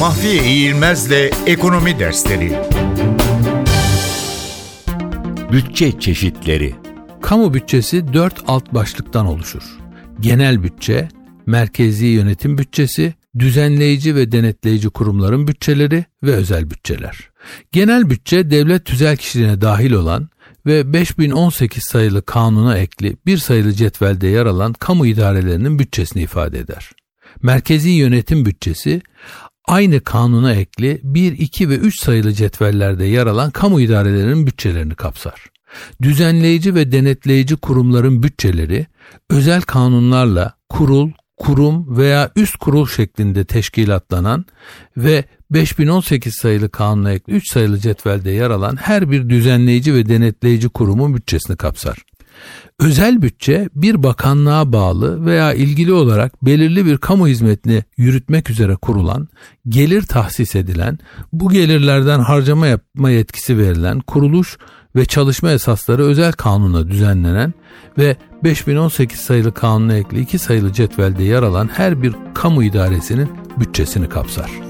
Mahfiye İğilmez'le Ekonomi Dersleri Bütçe çeşitleri Kamu bütçesi 4 alt başlıktan oluşur. Genel bütçe, merkezi yönetim bütçesi, düzenleyici ve denetleyici kurumların bütçeleri ve özel bütçeler. Genel bütçe devlet tüzel kişiliğine dahil olan ve 5018 sayılı kanuna ekli bir sayılı cetvelde yer alan kamu idarelerinin bütçesini ifade eder. Merkezi yönetim bütçesi aynı kanuna ekli 1, 2 ve 3 sayılı cetvellerde yer alan kamu idarelerinin bütçelerini kapsar. Düzenleyici ve denetleyici kurumların bütçeleri özel kanunlarla kurul, kurum veya üst kurul şeklinde teşkilatlanan ve 5018 sayılı kanuna ekli 3 sayılı cetvelde yer alan her bir düzenleyici ve denetleyici kurumun bütçesini kapsar. Özel bütçe bir bakanlığa bağlı veya ilgili olarak belirli bir kamu hizmetini yürütmek üzere kurulan, gelir tahsis edilen, bu gelirlerden harcama yapma yetkisi verilen kuruluş ve çalışma esasları özel kanuna düzenlenen ve 5018 sayılı kanuna ekli 2 sayılı cetvelde yer alan her bir kamu idaresinin bütçesini kapsar.